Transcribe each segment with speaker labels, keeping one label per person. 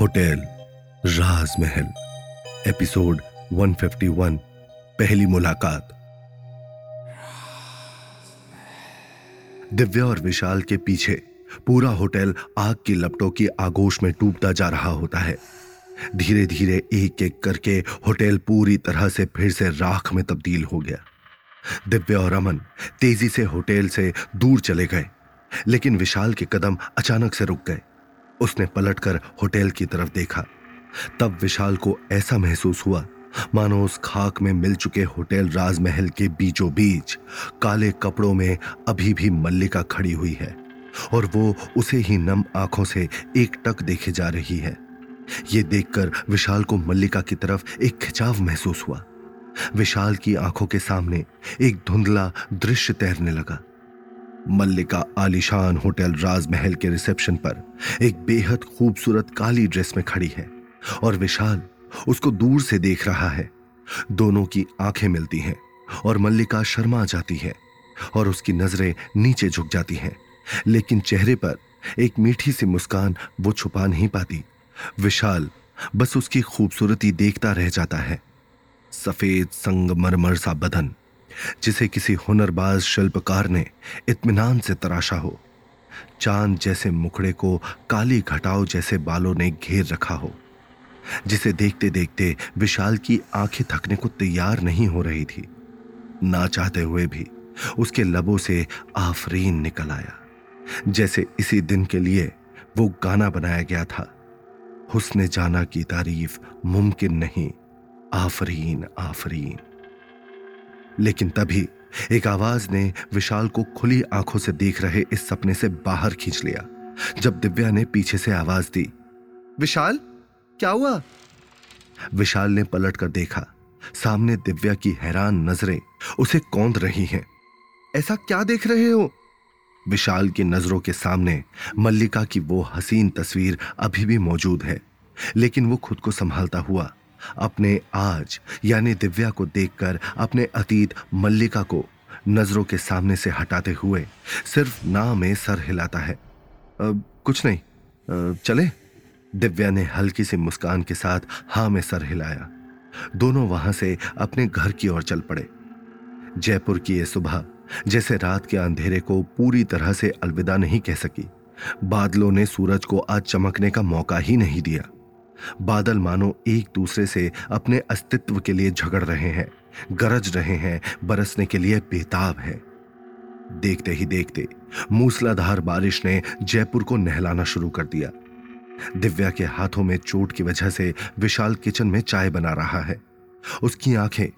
Speaker 1: Hotel, राजमहल, episode 151 पहली मुलाकात। दिव्या और विशाल के पीछे पूरा होटल आग की लपटों की आगोश में डूबता जा रहा होता है। धीरे धीरे एक एक करके होटल पूरी तरह से फिर से राख में तब्दील हो गया। दिव्या और अमन तेज़ी से होटल से दूर चले गए, लेकिन विशाल के कदम अचानक से रुक गए। उसने पलटकर होटल की तरफ़ देखा। तब विशाल को ऐसा महसूस हुआ, मानो उस खाक में मिल चुके होटल राजमहल के बीचों बीच काले कपड़ों में अभी भी मल्लिका खड़ी हुई है और वो उसे ही नम आँखों से एक टक देखे जा रही है। ये देखकर विशाल को मल्लिका की तरफ़ एक खिंचाव महसूस हुआ। विशाल की आँखों के सामने एक धुंधला दृश्य तैरने लगा। मल्लिका आलिशान होटल राजमहल के रिसेप्शन पर एक बेहद खूबसूरत काली ड्रेस में खड़ी है और विशाल उसको दूर से देख रहा है। दोनों की आँखें मिलती हैं और मल्लिका शर्मा जाती है और उसकी नज़रें नीचे झुक जाती हैं। लेकिन चेहरे पर एक मीठी सी मुस्कान वो छुपा नहीं पाती। विशाल बस उसकी खूबसूरती देखता रह जाता है। सफ़ेद संगमरमर सा बदन जिसे किसी हुनरबाज शिल्पकार ने इत्मीनान से तराशा हो। चाँद जैसे मुखड़े को काली घटाओ जैसे बालों ने घेर रखा हो, जिसे देखते देखते विशाल की आँखें थकने को तैयार नहीं हो रही थी। ना चाहते हुए भी उसके लबों से आफरीन निकल आया। जैसे इसी दिन के लिए वो गाना बनाया गया था, हुस्न जाना की तारीफ़ मुमकिन नहीं, आफरीन आफरीन। लेकिन तभी एक आवाज़ ने विशाल को खुली आँखों से देख रहे इस सपने से बाहर खींच लिया, जब दिव्या ने पीछे से आवाज़ दी।
Speaker 2: विशाल, क्या हुआ?
Speaker 1: विशाल ने पलट कर देखा, सामने दिव्या की हैरान नज़रें उसे कौंद रही हैं।
Speaker 2: ऐसा क्या देख रहे हो?
Speaker 1: विशाल की नज़रों के सामने मल्लिका की वो हसीन तस्वीर अभी भी मौजूद है, लेकिन वो खुद को संभालता हुआ अपने आज यानी दिव्या को देखकर अपने अतीत मल्लिका को नज़रों के सामने से हटाते हुए सिर्फ़ ना में सर हिलाता है। कुछ नहीं। आ, चले। दिव्या ने हल्की सी मुस्कान के साथ हाँ में सर हिलाया। दोनों वहाँ से अपने घर की ओर चल पड़े। जयपुर की यह सुबह जैसे रात के अंधेरे को पूरी तरह से अलविदा नहीं कह सकी बादलों ने सूरज को आज चमकने का मौका ही नहीं दिया। बादल मानो एक दूसरे से अपने अस्तित्व के लिए झगड़ रहे हैं, गरज रहे हैं, बरसने के लिए बेताब है। देखते ही देखते मूसलाधार बारिश ने जयपुर को नहलाना शुरू कर दिया। दिव्या के हाथों में चोट की वजह से विशाल किचन में चाय बना रहा है। उसकी आँखें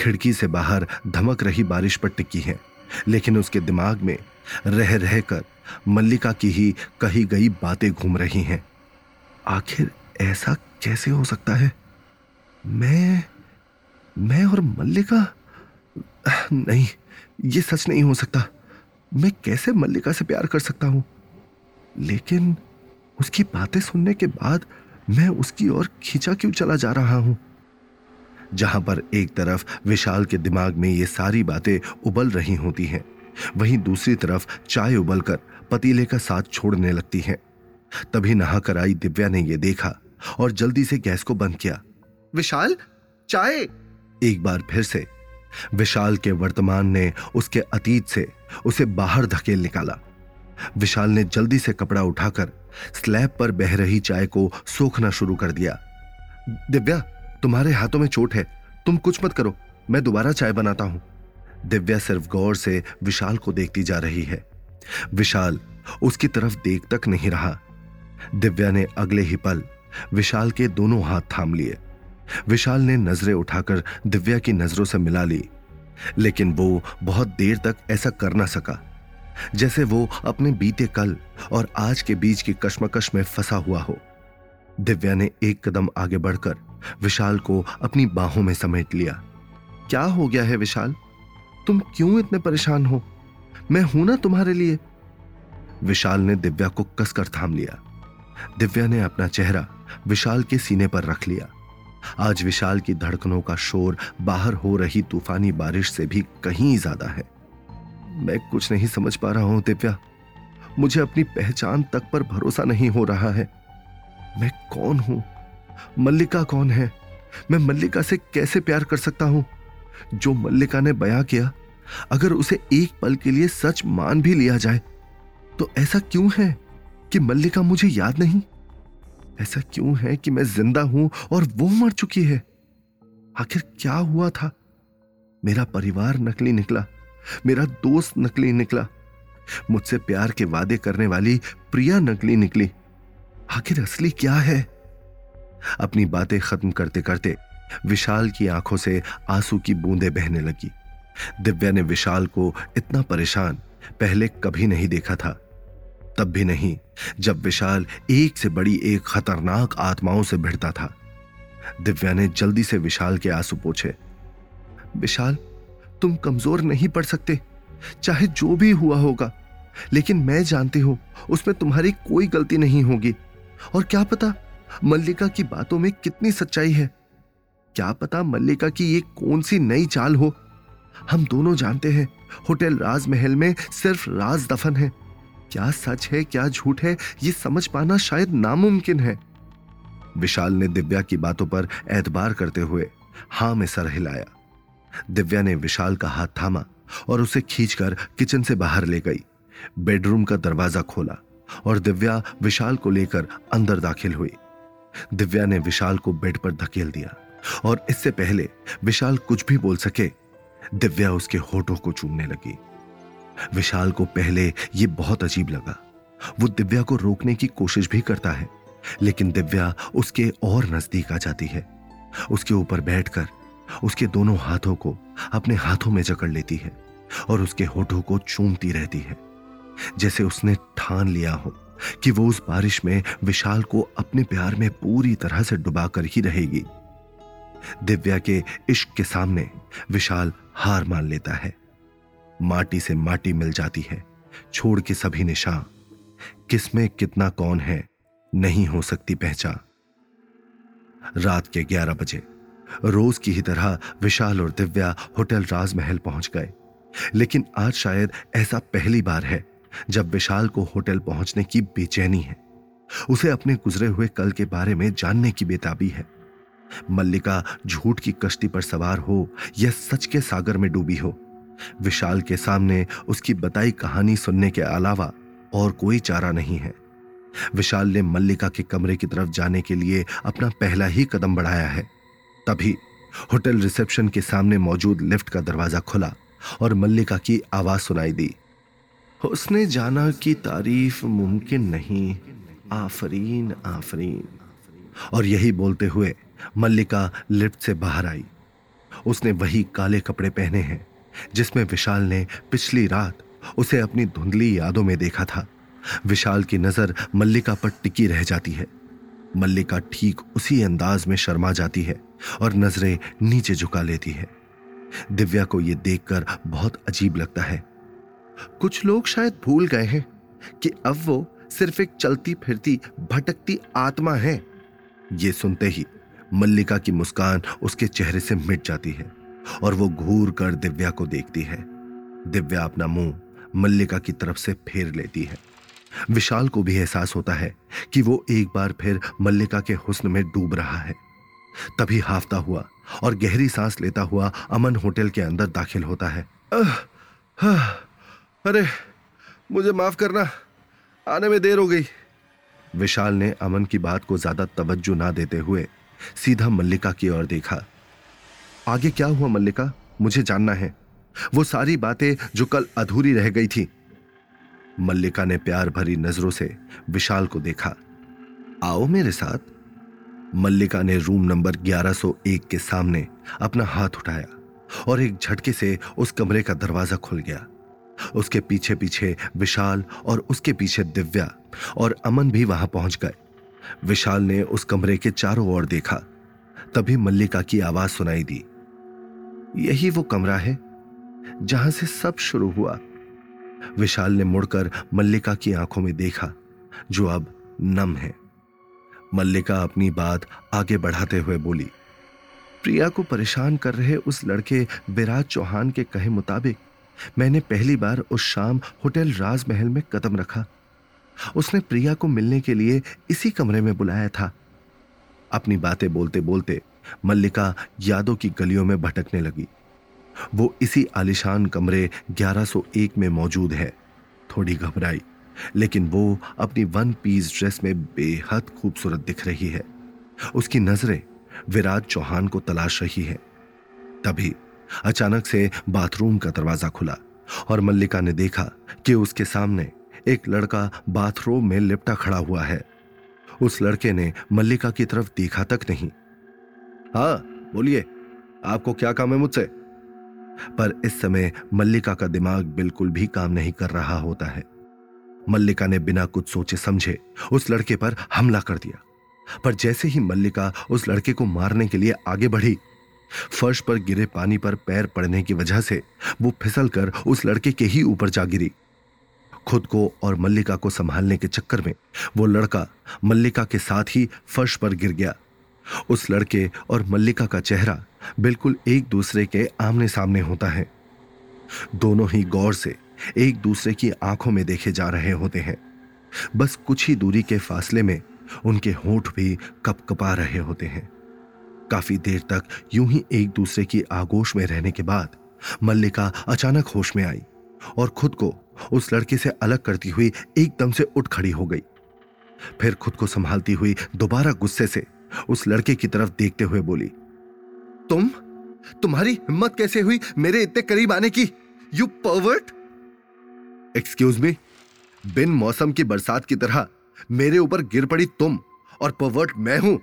Speaker 1: खिड़की से बाहर धमक रही बारिश पर टिकी हैं, लेकिन उसके दिमाग में रह रहकर मल्लिका की ही कही गई बातें घूम रही हैं। आखिर ऐसा कैसे हो सकता है? मैं मैं और मल्लिका? नहीं, ये सच नहीं हो सकता। मैं कैसे मल्लिका से प्यार कर सकता हूँ? लेकिन उसकी बातें सुनने के बाद मैं उसकी ओर खींचा क्यों चला जा रहा हूँ? जहाँ पर एक तरफ़ विशाल के दिमाग में ये सारी बातें उबल रही होती हैं, वहीं दूसरी तरफ़ चाय उबलकर पतीले का साथ छोड़ने लगती है। तभी नहाकर आई दिव्या ने यह देखा और जल्दी से गैस को बंद किया।
Speaker 2: विशाल चाय।
Speaker 1: एक बार फिर से विशाल के वर्तमान ने उसके अतीत से उसे बाहर धकेल निकाला। विशाल ने जल्दी से कपड़ा उठाकर स्लैब पर बह रही चाय को सोखना शुरू कर दिया। दिव्या तुम्हारे हाथों में चोट है तुम कुछ मत करो मैं दोबारा चाय बनाता हूँ। दिव्या सिर्फ़ गौर से विशाल को देखती जा रही है। विशाल उसकी तरफ़ देख तक नहीं रहा। दिव्या ने अगले ही पल विशाल के दोनों हाथ थाम लिए। विशाल ने नज़रें उठाकर दिव्या की नज़रों से मिला ली। लेकिन वो बहुत देर तक ऐसा कर ना सका। जैसे वो अपने बीते कल और आज के बीच की कश्मकश में फंसा हुआ हो। दिव्या ने एक कदम आगे बढ़कर विशाल को अपनी बाहों में समेट लिया। क्या हो गया है विशाल? तुम क्यों इतने परेशान हो? मैं हूँ ना तुम्हारे लिए। विशाल ने दिव्या को कसकर थाम लिया। दिव्या ने अपना चेहरा विशाल के सीने पर रख लिया। आज विशाल की धड़कनों का शोर बाहर हो रही तूफानी बारिश से भी कहीं ज़्यादा है। मैं कुछ नहीं समझ पा रहा हूँ, दिव्या। मुझे अपनी पहचान तक पर भरोसा नहीं हो रहा है। मैं कौन हूँ? मल्लिका कौन है? मैं मल्लिका से कैसे प्यार कर सकता हूँ? जो मल्लिका ने बयां किया, अगर उसे एक पल के लिए सच मान भी लिया जाए तो ऐसा क्यों है? कि मल्लिका मुझे याद नहीं? ऐसा क्यों है कि मैं ज़िंदा हूँ और वो मर चुकी है? आखिर क्या हुआ था? मेरा परिवार नकली निकला, मेरा दोस्त नकली निकला, मुझसे प्यार के वादे करने वाली प्रिया नकली निकली। आखिर असली क्या है? अपनी बातें खत्म करते करते विशाल की आँखों से आँसू की बूंदें बहने लगी। दिव्या ने विशाल को इतना परेशान पहले कभी नहीं देखा था। तब भी नहीं, जब विशाल एक से बड़ी एक खतरनाक आत्माओं से भिड़ता था। दिव्या ने जल्दी से विशाल के आँसू पूछे। विशाल, तुम कमज़ोर नहीं पड़ सकते, चाहे जो भी हुआ होगा, लेकिन मैं जानती हूँ, उसमें तुम्हारी कोई गलती नहीं होगी। और क्या पता मल्लिका की बातों में कितनी सच्चाई है? क्या पता मल्लिका की ये कौन सी नई चाल हो? हम दोनों जानते हैं, होटल राजमहल में सिर्फ़ राज दफन है। क्या सच है, क्या झूठ है, ये समझ पाना शायद नामुमकिन है। विशाल ने दिव्या की बातों पर एतबार करते हुए हाँ में सर हिलाया। दिव्या ने विशाल का हाथ थामा और उसे खींचकर किचन से बाहर ले गई। बेडरूम का दरवाज़ा खोला और दिव्या विशाल को लेकर अंदर दाखिल हुई। दिव्या ने विशाल को बेड पर धकेल दिया और इससे पहले विशाल कुछ भी बोल सके, दिव्या उसके होठों को चूमने लगी। विशाल को पहले यह बहुत अजीब लगा। वो दिव्या को रोकने की कोशिश भी करता है, लेकिन दिव्या उसके और नज़दीक आ जाती है। उसके ऊपर बैठकर उसके दोनों हाथों को अपने हाथों में जकड़ लेती है और उसके होठों को चूमती रहती है। जैसे उसने ठान लिया हो कि वो उस बारिश में विशाल को अपने प्यार में पूरी तरह से डुबाकर ही रहेगी। दिव्या के इश्क के सामने विशाल हार मान लेता है। माटी से माटी मिल जाती है, छोड़ के सभी निशान किसमें कितना कौन है, नहीं हो सकती पहचान। रात के ग्यारह बजे, रोज की ही तरह विशाल और दिव्या होटल राजमहल पहुँच गए। लेकिन आज शायद ऐसा पहली बार है, जब विशाल को होटल पहुँचने की बेचैनी है। उसे अपने गुजरे हुए कल के बारे में जानने की बेताबी है। मल्लिका झूठ की कश्ती पर सवार हो या सच के सागर में डूबी हो विशाल के सामने उसकी बताई कहानी सुनने के अलावा और कोई चारा नहीं है। विशाल ने मल्लिका के कमरे की तरफ़ जाने के लिए अपना पहला ही कदम बढ़ाया है। तभी होटल रिसेप्शन के सामने मौजूद लिफ्ट का दरवाज़ा खुला और मल्लिका की आवाज़ सुनाई दी। उसने जाना की तारीफ़ मुमकिन नहीं, आफरीन आफरीन। और यही बोलते हुए मल्लिका लिफ्ट से बाहर आई। उसने वही काले कपड़े पहने हैं। जिसमें विशाल ने पिछली रात उसे अपनी धुंधली यादों में देखा था। विशाल की नज़र मल्लिका पर टिकी रह जाती है। मल्लिका ठीक उसी अंदाज में शर्मा जाती है और नज़रें नीचे झुका लेती है। दिव्या को यह देखकर बहुत अजीब लगता है। कुछ लोग शायद भूल गए हैं कि अब वो सिर्फ़ एक चलती फिरती भटकती आत्मा है। ये सुनते ही मल्लिका की मुस्कान उसके चेहरे से मिट जाती है। और वो घूर कर दिव्या को देखती है। दिव्या अपना मुँह मल्लिका की तरफ़ से फेर लेती है। विशाल को भी एहसास होता है कि वो एक बार फिर मल्लिका के हुस्न में डूब रहा है। तभी हाफता हुआ और गहरी सांस लेता हुआ अमन होटल के अंदर दाखिल होता है।
Speaker 2: अरे, मुझे माफ़ करना, आने में देर हो गई।
Speaker 1: विशाल ने अमन की बात को ज़्यादा तवज्जो ना देते हुए सीधा मल्लिका की ओर देखा। आगे क्या हुआ मल्लिका? मुझे जानना है। वो सारी बातें जो कल अधूरी रह गई थी। मल्लिका ने प्यार भरी नज़रों से विशाल को देखा। आओ मेरे साथ। मल्लिका ने रूम नंबर 1101 के सामने अपना हाथ उठाया और एक झटके से उस कमरे का दरवाज़ा खुल गया। उसके पीछे पीछे विशाल और उसके पीछे दिव्या और अमन भी वहाँ पहुँच गए। विशाल ने उस कमरे के चारों ओर देखा। तभी मल्लिका की आवाज़ सुनाई दी। यही वो कमरा है, जहाँ से सब शुरू हुआ। विशाल ने मुड़कर मल्लिका की आँखों में देखा, जो अब नम है। मल्लिका अपनी बात आगे बढ़ाते हुए बोली, प्रिया को परेशान कर रहे उस लड़के विराज चौहान के कहे मुताबिक, मैंने पहली बार उस शाम होटल राजमहल में कदम रखा। उसने प्रिया को मिलने के लिए इसी कमरे में बुलाया था। अपनी बातें बोलते बोलते मल्लिका यादों की गलियों में भटकने लगी। वो इसी आलिशान कमरे 1101 में मौजूद है। थोड़ी घबराई, लेकिन वो अपनी वन पीस ड्रेस में बेहद खूबसूरत दिख रही है। उसकी नज़रें विराज चौहान को तलाश रही है। तभी अचानक से बाथरूम का दरवाज़ा खुला और मल्लिका ने देखा कि उसके सामने एक लड़का बाथरूम में लिपटा खड़ा हुआ है। उस लड़के ने मल्लिका की तरफ़ देखा तक नहीं।
Speaker 2: हाँ बोलिए। आपको क्या काम है मुझसे?
Speaker 1: पर इस समय मल्लिका का दिमाग बिल्कुल भी काम नहीं कर रहा होता है। मल्लिका ने बिना कुछ सोचे समझे उस लड़के पर हमला कर दिया। पर जैसे ही मल्लिका उस लड़के को मारने के लिए आगे बढ़ी, फर्श पर गिरे पानी पर पैर पड़ने की वजह से वो फिसल कर उस लड़के के ही ऊपर जा गिरी। खुद को और मल्लिका को संभालने के चक्कर में वो लड़का मल्लिका के साथ ही फर्श पर गिर गया। उस लड़के और मल्लिका का चेहरा बिल्कुल एक दूसरे के आमने सामने होता है। दोनों ही गौर से एक दूसरे की आँखों में देखे जा रहे होते हैं। बस कुछ ही दूरी के फासले में उनके होठ भी कपकपा रहे होते हैं। काफ़ी देर तक यूँ ही एक दूसरे की आगोश में रहने के बाद मल्लिका अचानक होश में आई और खुद को उस लड़के से अलग करती हुई एकदम से उठ खड़ी हो गई। फिर खुद को संभालती हुई दोबारा गुस्से से उस लड़के की तरफ़ देखते हुए बोली,
Speaker 2: तुम? तुम्हारी हिम्मत कैसे हुई मेरे इतने करीब आने की? यू परवर्ट एक्सक्यूज मी बिन मौसम की बरसात की तरह मेरे ऊपर गिर पड़ी तुम और परवर्ट मैं हूँ।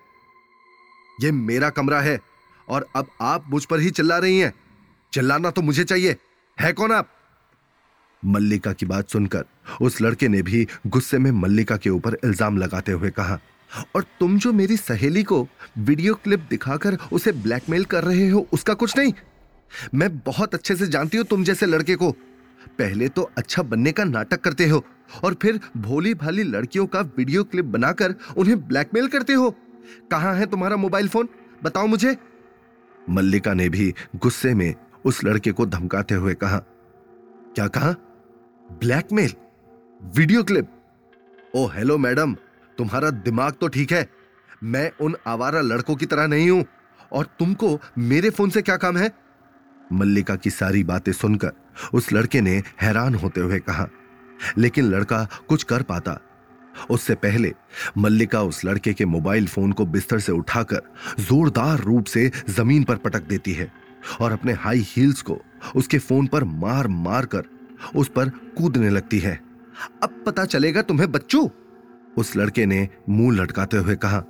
Speaker 2: यह मेरा कमरा है और अब आप मुझ पर ही चिल्ला रही हैं। चिल्लाना तो मुझे चाहिए। है कौन आप?
Speaker 1: मल्लिका की बात सुनकर उस लड़के ने भी गुस्से में मल्लिका के ऊपर इल्ज़ाम लगाते हुए कहा
Speaker 2: और तुम जो मेरी सहेली को वीडियो क्लिप दिखाकर उसे ब्लैकमेल कर रहे हो, उसका कुछ नहीं। मैं बहुत अच्छे से जानती हूँ तुम जैसे लड़के को। पहले तो अच्छा बनने का नाटक करते हो और फिर भोली भाली लड़कियों का वीडियो क्लिप बनाकर उन्हें ब्लैकमेल करते हो। कहाँ है तुम्हारा मोबाइल फ़ोन? बताओ मुझे।
Speaker 1: मल्लिका ने भी गुस्से में उस लड़के को धमकाते हुए कहा,
Speaker 2: क्या कहा? Blackmail? Video clip? Oh hello madam तुम्हारा दिमाग तो ठीक है। मैं उन आवारा लड़कों की तरह नहीं हूँ। और तुमको मेरे फ़ोन से क्या काम है?
Speaker 1: मल्लिका की सारी बातें सुनकर उस लड़के ने हैरान होते हुए कहा, लेकिन लड़का कुछ कर पाता। उससे पहले मल्लिका उस लड़के के मोबाइल फ़ोन को बिस्तर से उठाकर जोरदार रूप से ज़मीन पर पटक देती है और अपने हाई हील्स को उसके फ़ोन पर मार मार कर उस पर कूदने लगती है।
Speaker 2: अब पता चलेगा तुम्हें, बच्चों!
Speaker 1: उस लड़के ने मुँह लटकाते हुए कहा,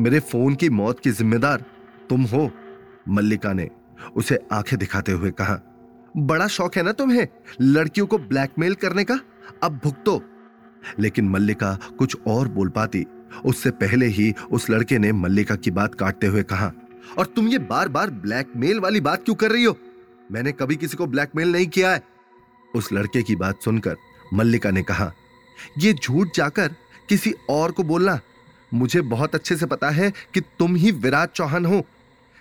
Speaker 2: मेरे फ़ोन की मौत की जिम्मेदार तुम हो।
Speaker 1: मल्लिका ने उसे आँखें दिखाते हुए कहा,
Speaker 2: बड़ा शौक है ना तुम्हें लड़कियों को ब्लैकमेल करने का? अब भुगतो।
Speaker 1: लेकिन मल्लिका कुछ और बोल पाती। उससे पहले ही उस लड़के ने मल्लिका की बात काटते हुए कहा,
Speaker 2: और तुम ये बार बार ब्लैकमेल वाली बात क्यों कर रही हो? मैंने कभी किसी को ब्लैकमेल नहीं किया है।
Speaker 1: उस लड़के की बात सुनकर मल्लिका ने कहा
Speaker 2: यह झूठ जाकर किसी और को बोलना। मुझे बहुत अच्छे से पता है कि तुम ही विराट चौहान हो,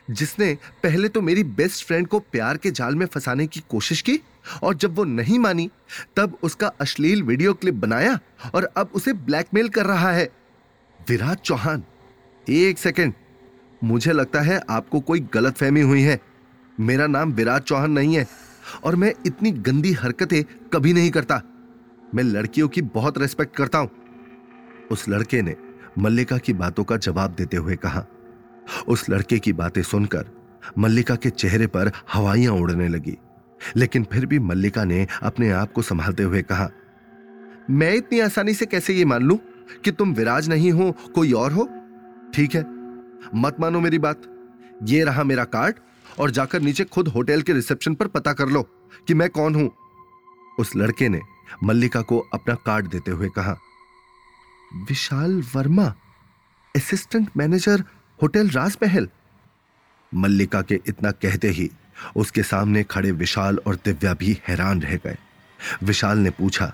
Speaker 2: जिसने पहले तो मेरी बेस्ट फ्रेंड को प्यार के जाल में फंसाने की कोशिश की और जब वो नहीं मानी, तब उसका अश्लील वीडियो क्लिप बनाया और अब उसे ब्लैकमेल कर रहा है। विराट चौहान, एक सेकेंड मुझे लगता है आपको कोई गलत फहमी हुई है। मेरा नाम विराट चौहान नहीं है और मैं इतनी गंदी हरकतें कभी नहीं करता। मैं लड़कियों की बहुत रेस्पेक्ट करता हूँ।
Speaker 1: उस लड़के ने मल्लिका की बातों का जवाब देते हुए कहा। उस लड़के की बातें सुनकर मल्लिका के चेहरे पर हवाइयाँ उड़ने लगी। लेकिन फिर भी मल्लिका ने अपने आप को संभालते हुए कहा,
Speaker 2: मैं इतनी आसानी से कैसे ये मान लू कि तुम विराज नहीं हो, कोई और हो? ठीक है, मत मानो मेरी बात। ये रहा मेरा कार्ड और जाकर नीचे खुद होटल के रिसेप्शन पर पता कर लो कि मैं कौन हूँ।
Speaker 1: उस लड़के ने मल्लिका को अपना कार्ड देते हुए कहा
Speaker 2: Vishal Varma assistant manager hotel Rajmahal.
Speaker 1: Mallika के इतना कहते ही उसके सामने खड़े विशाल और दिव्या भी हैरान रह गए। विशाल ने पूछा,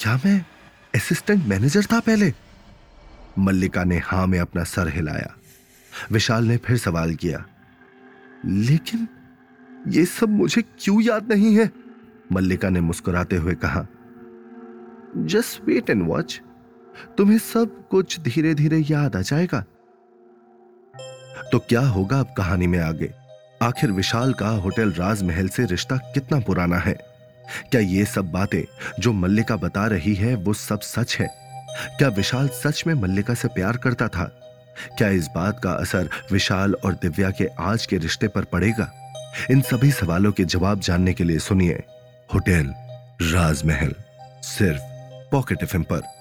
Speaker 2: क्या मैं असिस्टेंट मैनेजर था पहले?
Speaker 1: मल्लिका ने हाँ में अपना सर हिलाया। विशाल ने फिर सवाल किया,
Speaker 2: लेकिन ये सब मुझे क्यों याद नहीं है?
Speaker 1: मल्लिका ने मुस्कुराते हुए कहा
Speaker 2: जस्ट वेट एंड वॉच तुम्हें सब कुछ धीरे धीरे याद आ जाएगा।
Speaker 1: तो क्या होगा अब कहानी में आगे? आखिर विशाल का होटल राजमहल से रिश्ता कितना पुराना है? क्या ये सब बातें जो मल्लिका बता रही है, वो सब सच है? क्या विशाल सच में मल्लिका से प्यार करता था? क्या इस बात का असर विशाल और दिव्या के आज के रिश्ते पर पड़ेगा? इन सभी सवालों के जवाब जानने के लिए सुनिए होटल राजमहल, सिर्फ़ पॉकेट एफ़ पर।